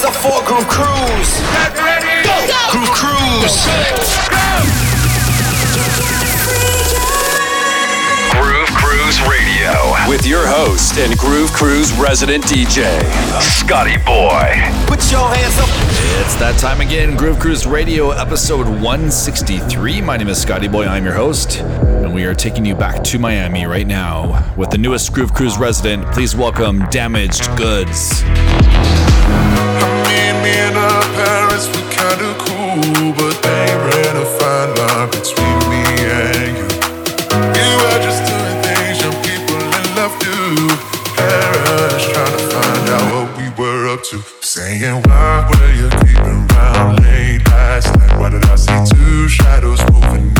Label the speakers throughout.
Speaker 1: hands up for Groove Cruise. Groove Cruise.
Speaker 2: Groove Cruise Radio with your host and Groove Cruise resident DJ, Scotty Boy.
Speaker 1: Put your hands up.
Speaker 3: It's that time again, Groove Cruise Radio, episode 163. My name is Scotty Boy, I'm your host, and we are taking you back to Miami right now with the newest Groove Cruise resident. Please welcome Damaged Goods.
Speaker 4: Parents were kinda cool, but they ran a fine line between me and you. We were just doing things young people in love do. Parents trying to find out what we were up to. Saying, why were you keeping round late last night? Why did I see two shadows moving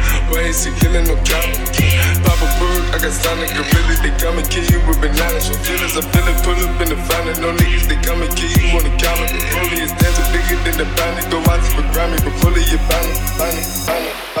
Speaker 5: Is he killing no count? Papa bird, I got Sonic gorilla, they come and kill you with bananas. Your feelings, I feel it, pull up in the fountain. No niggas, they come and kill you on the counter. The rollie is dancing bigger than the bounty. Go out for Grammy, but pull it, you bounty, bounty, bounty, bounty,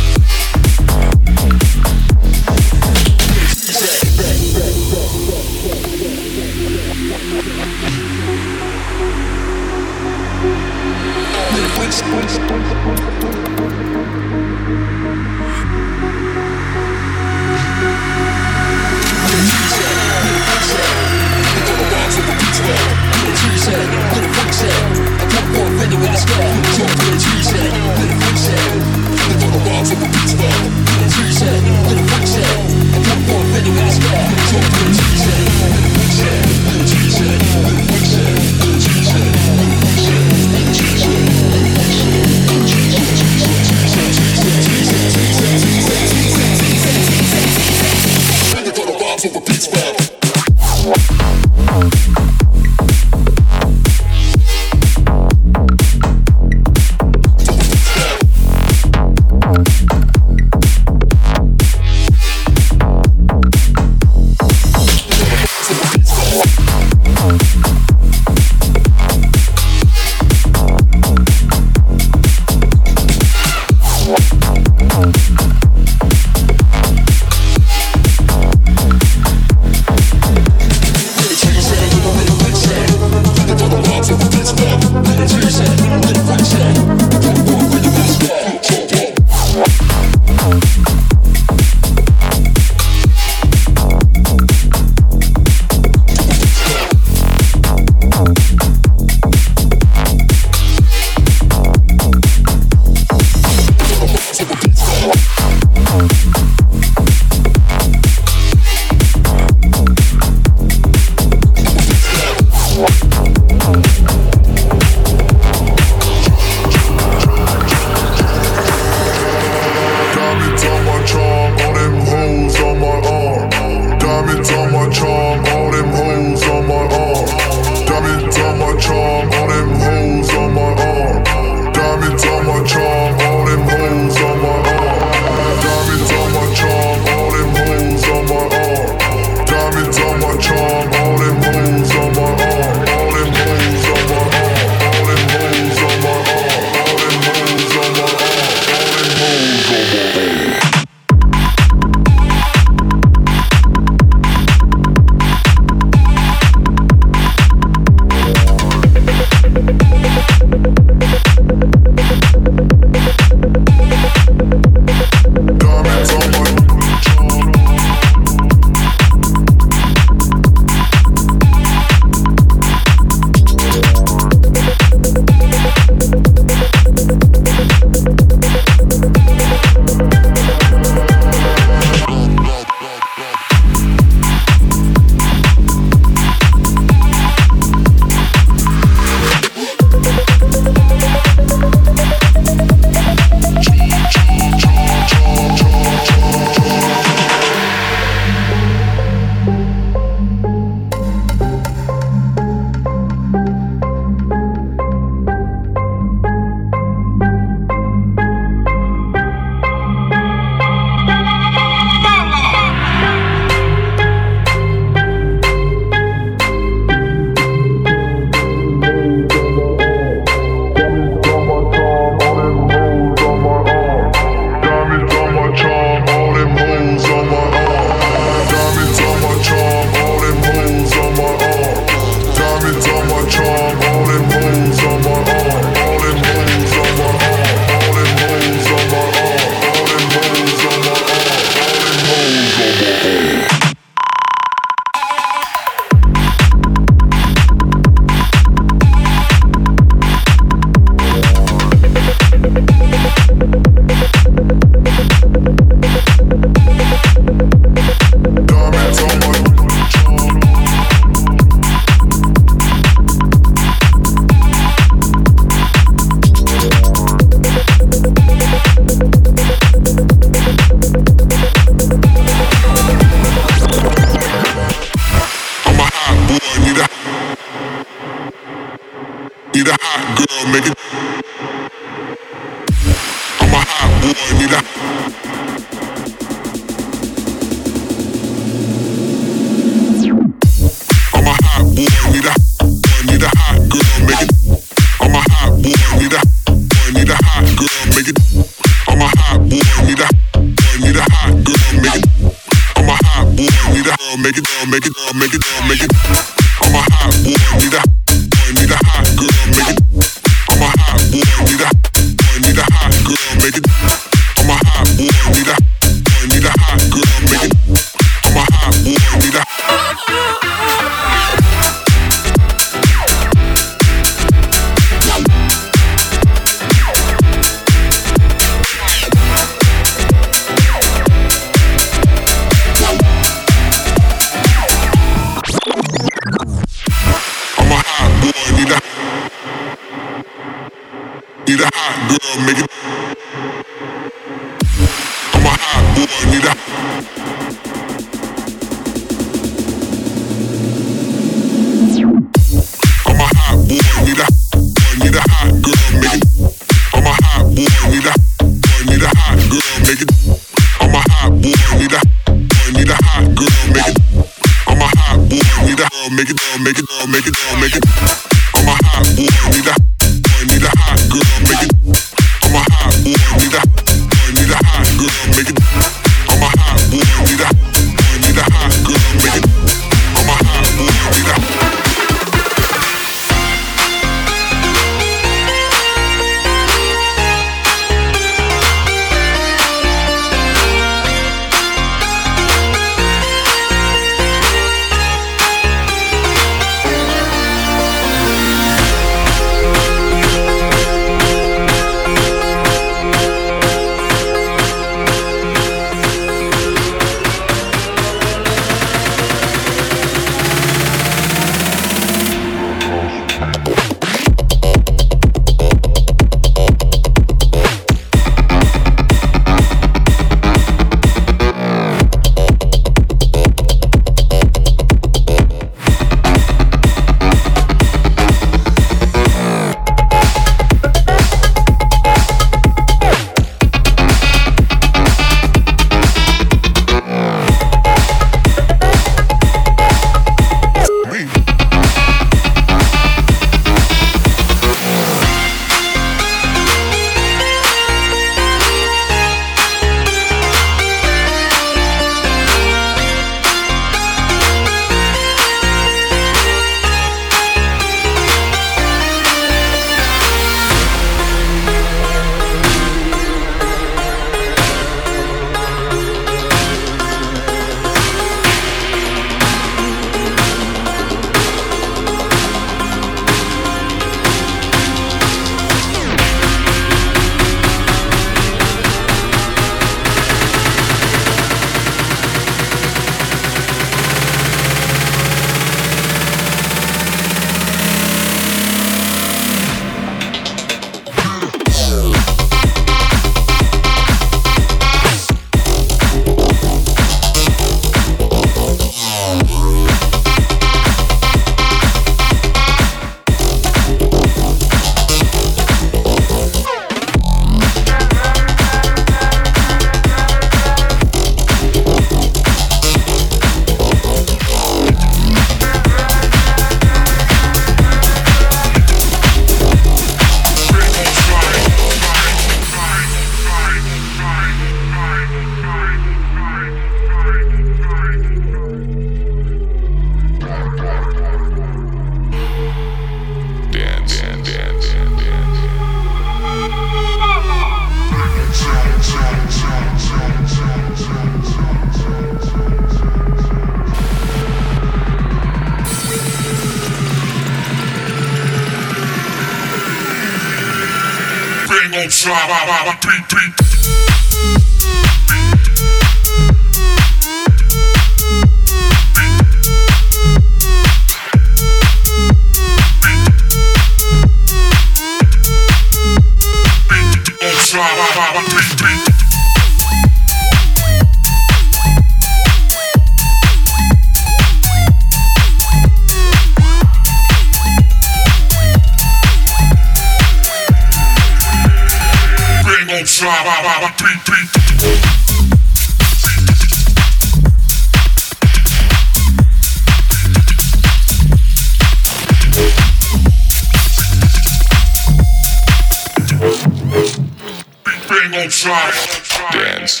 Speaker 6: Dance.
Speaker 7: Dance.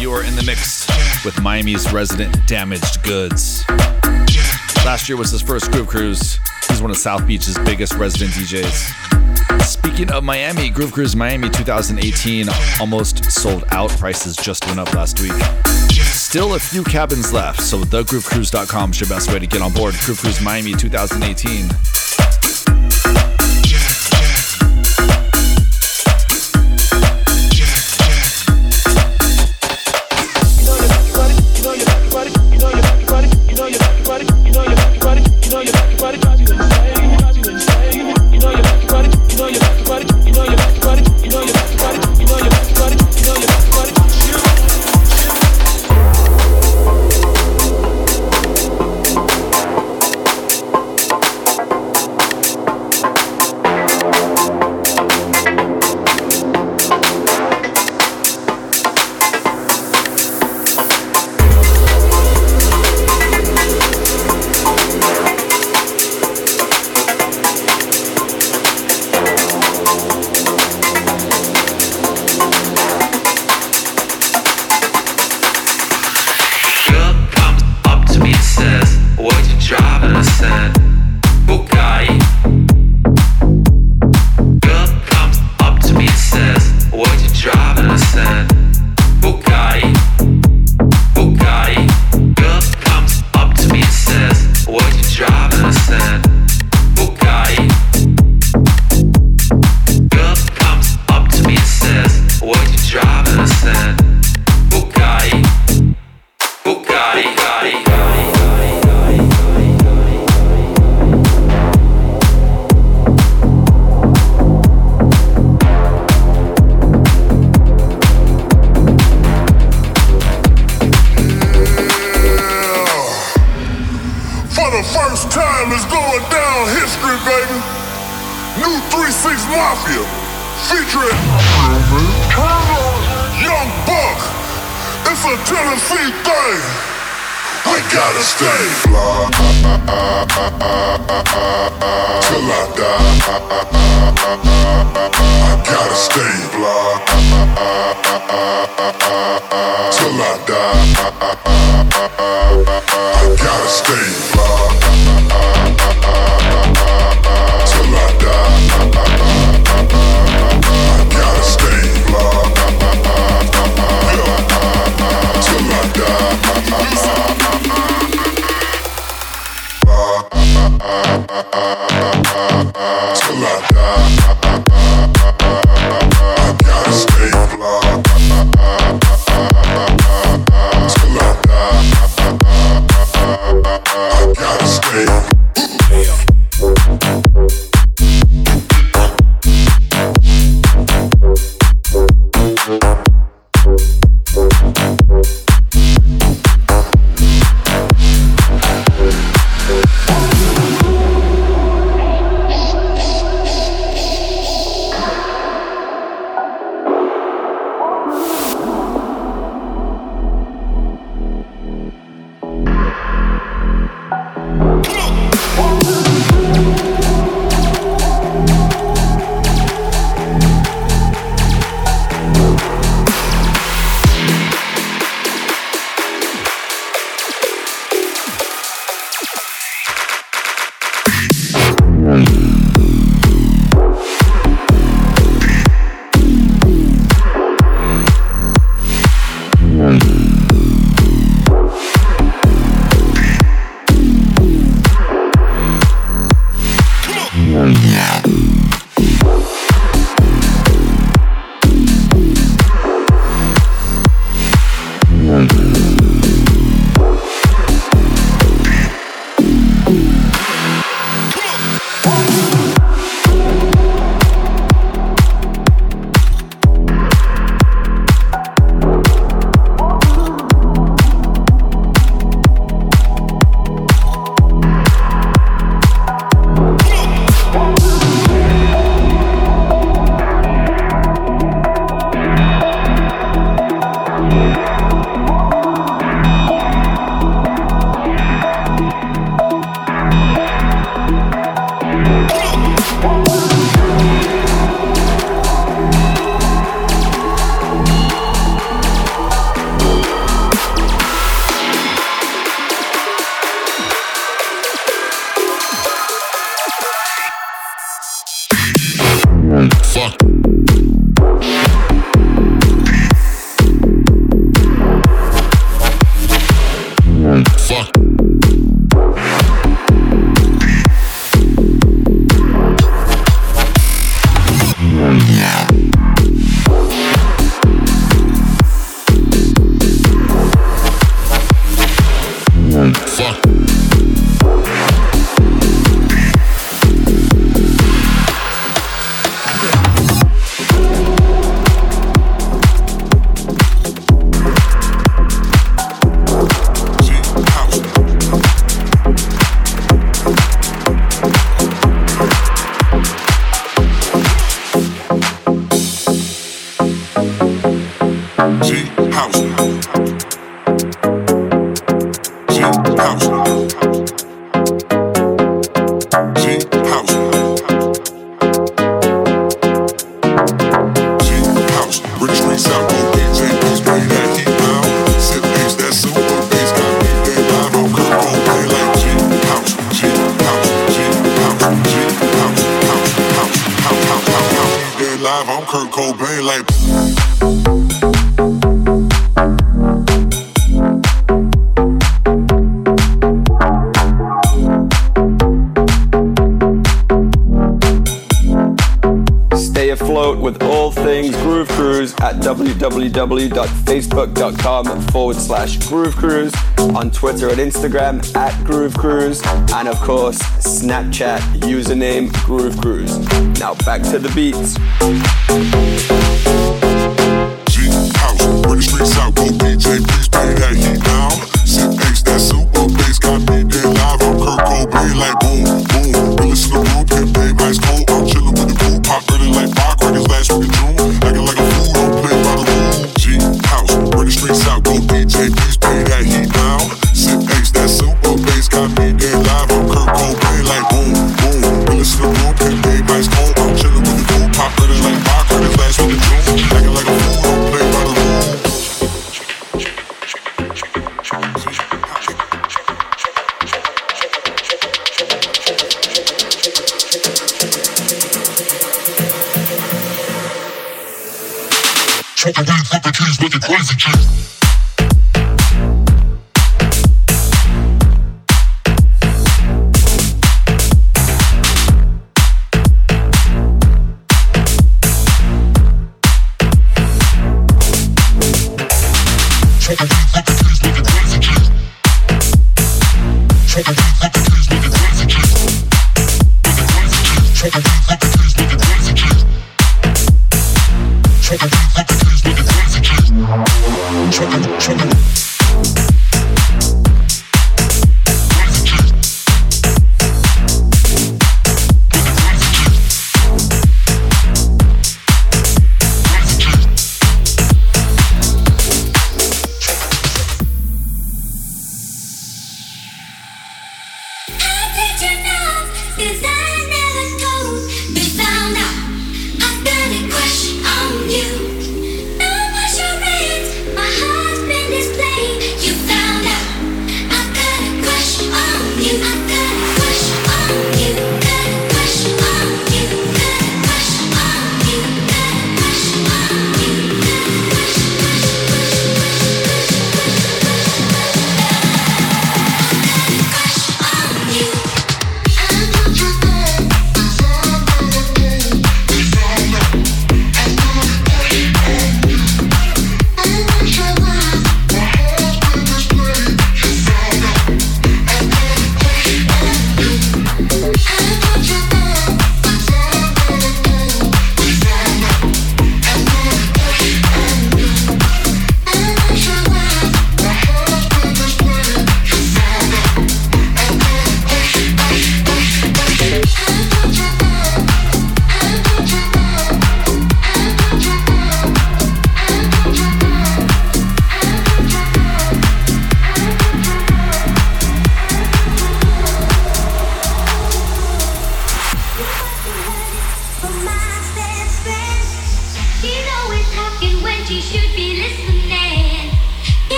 Speaker 8: You are in the mix with Miami's resident Damaged Goods. Last year was his first Groove Cruise. He's one of South Beach's biggest resident DJs. Speaking of Miami, Groove Cruise Miami 2018 almost sold out. Prices just went up last week. Still a few cabins left, so thegroovecruise.com is your best way to get on board Groove Cruise Miami 2018.
Speaker 7: Stay fly till I die. I gotta stay fly till I die. I gotta stay fly Till I die. fuck. Instagram at Groove Cruise, and of course, Snapchat username Groove Cruise. Now back to the beats.
Speaker 9: crazy
Speaker 5: chick.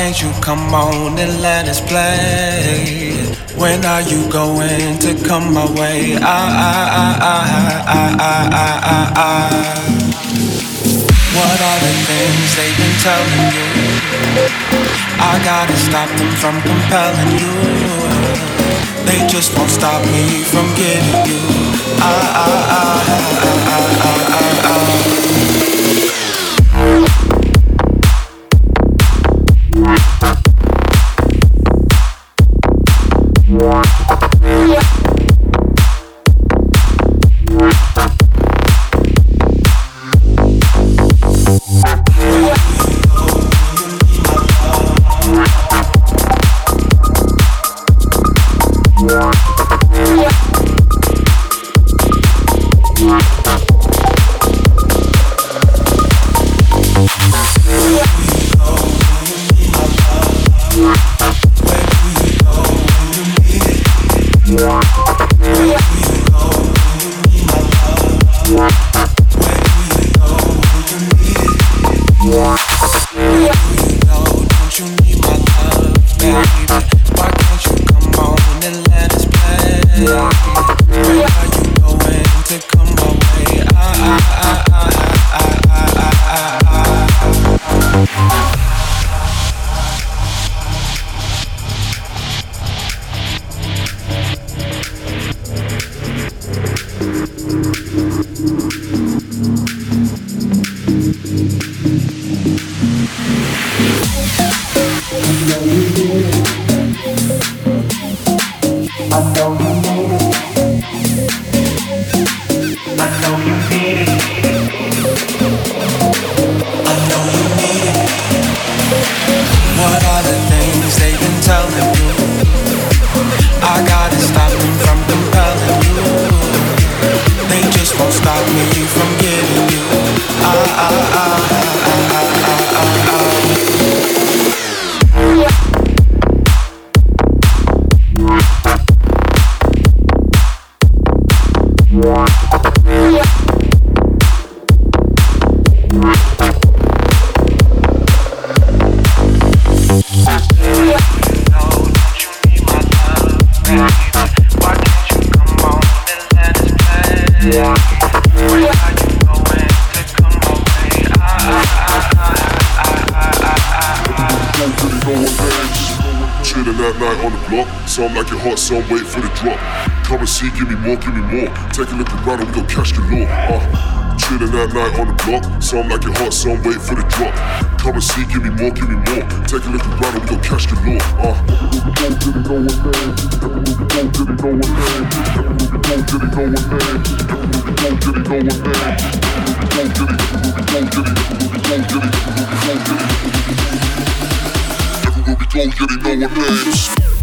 Speaker 5: Can't you come on and let us play? When are you going to come my way? I, I, I, I, I, I, I, I. What are the things they've been telling you? I gotta stop them from compelling you. They just won't stop me from getting you. I, I, I, I, I, I, I.
Speaker 4: some
Speaker 10: like your heart, some wait for the drop. Come and see, give me more, give me more. Take a little around and we gon' catch the law. Uh. Every move you it know a name. Every
Speaker 11: move you go, did it know a name. Every move you go, did it know a name. Every move you every move you every move you every move you every move you. Every move
Speaker 3: you know name.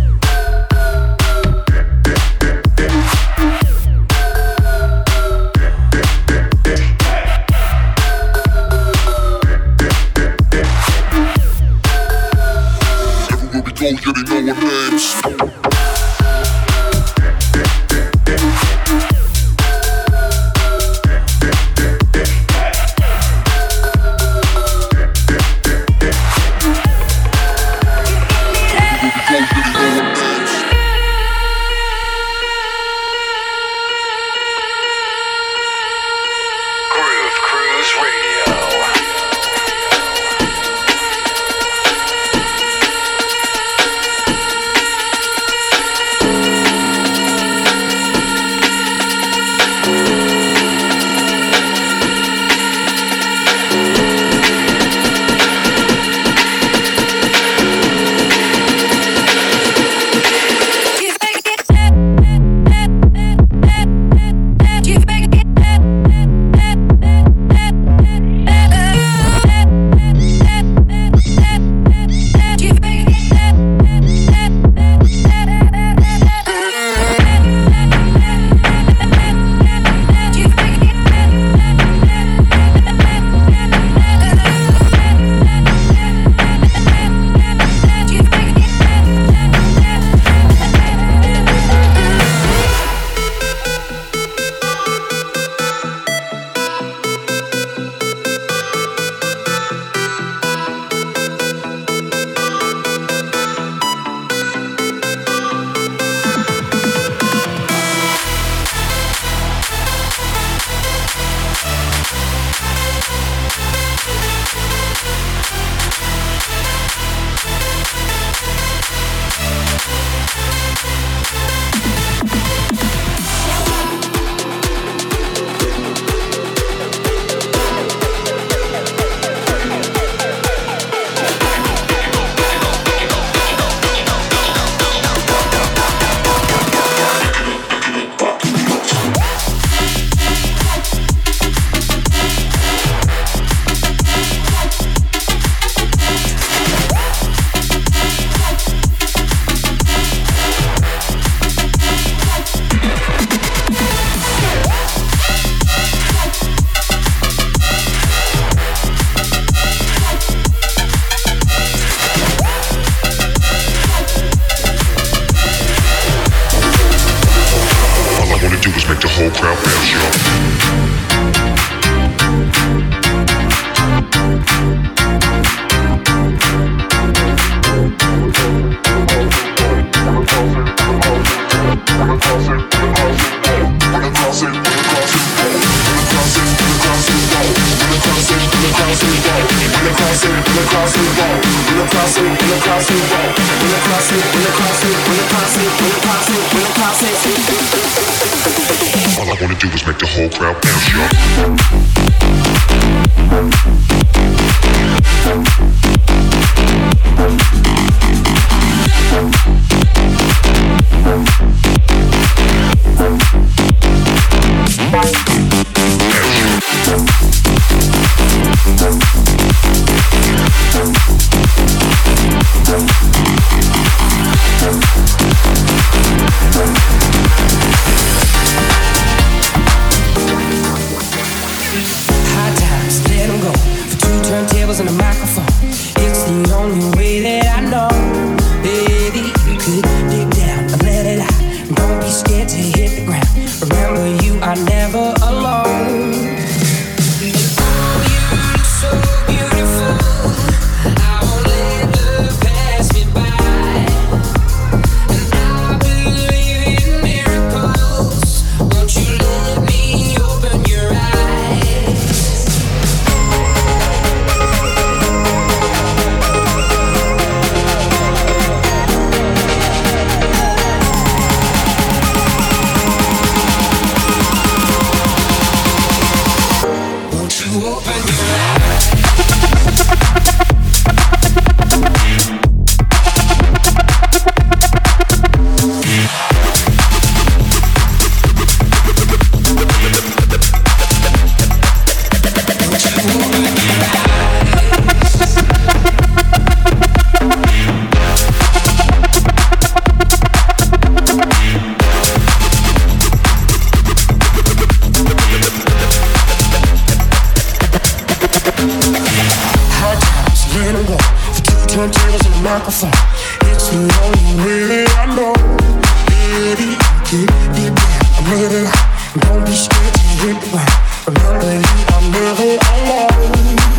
Speaker 3: Are never alone.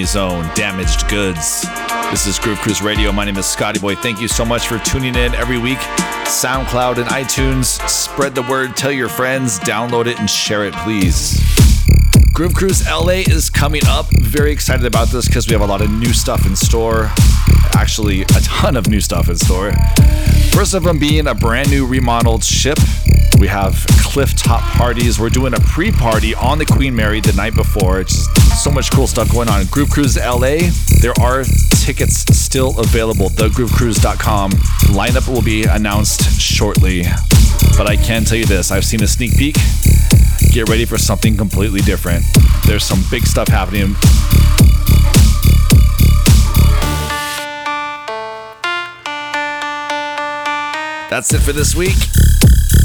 Speaker 3: Miami's own Damaged Goods. This is Groove Cruise Radio. My name is Scotty Boy. Thank you so much for tuning in every week. SoundCloud and iTunes. Spread the word, tell your friends, download it, and share it, please. Groove Cruise LA is coming up. Very excited about this because we have a lot of new stuff in store. Actually, a ton of new stuff in store. First of them being a brand new remodeled ship. We have cliff top parties. We're doing a pre party on the Queen Mary the night before. It's just so much cool stuff going on. Groove Cruise LA, there are tickets still available. TheGrooveCruise.com. Lineup will be announced shortly. But I can tell you this I've seen a sneak peek get ready for something completely different. There's some big stuff happening. That's it for this week.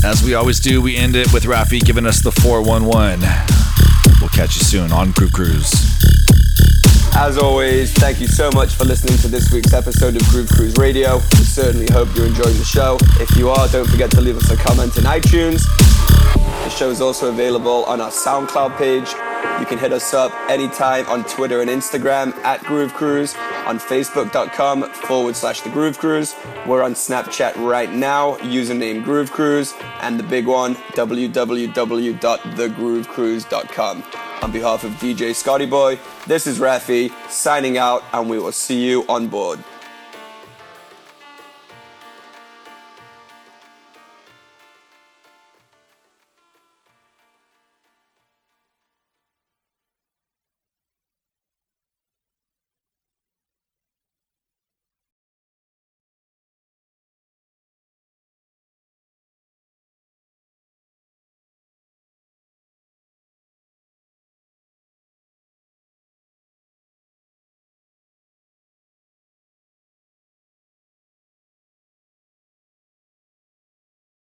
Speaker 3: As we always do, we end it with Rafi giving us the 411. We'll catch you soon on Groove Cruise.
Speaker 12: As always, thank you so much for listening to this week's episode of Groove Cruise Radio. We certainly hope you're enjoying the show. If you are, don't forget to leave us a comment in iTunes. The show is also available on our SoundCloud page. You can hit us up anytime on Twitter and Instagram at Groove Cruise, on Facebook.com forward slash The Groove Cruise. We're on Snapchat right now, username Groove Cruise, and the big one, www.thegroovecruise.com. On behalf of DJ Scotty Boy, this is Rafi signing out, and we will see you on board.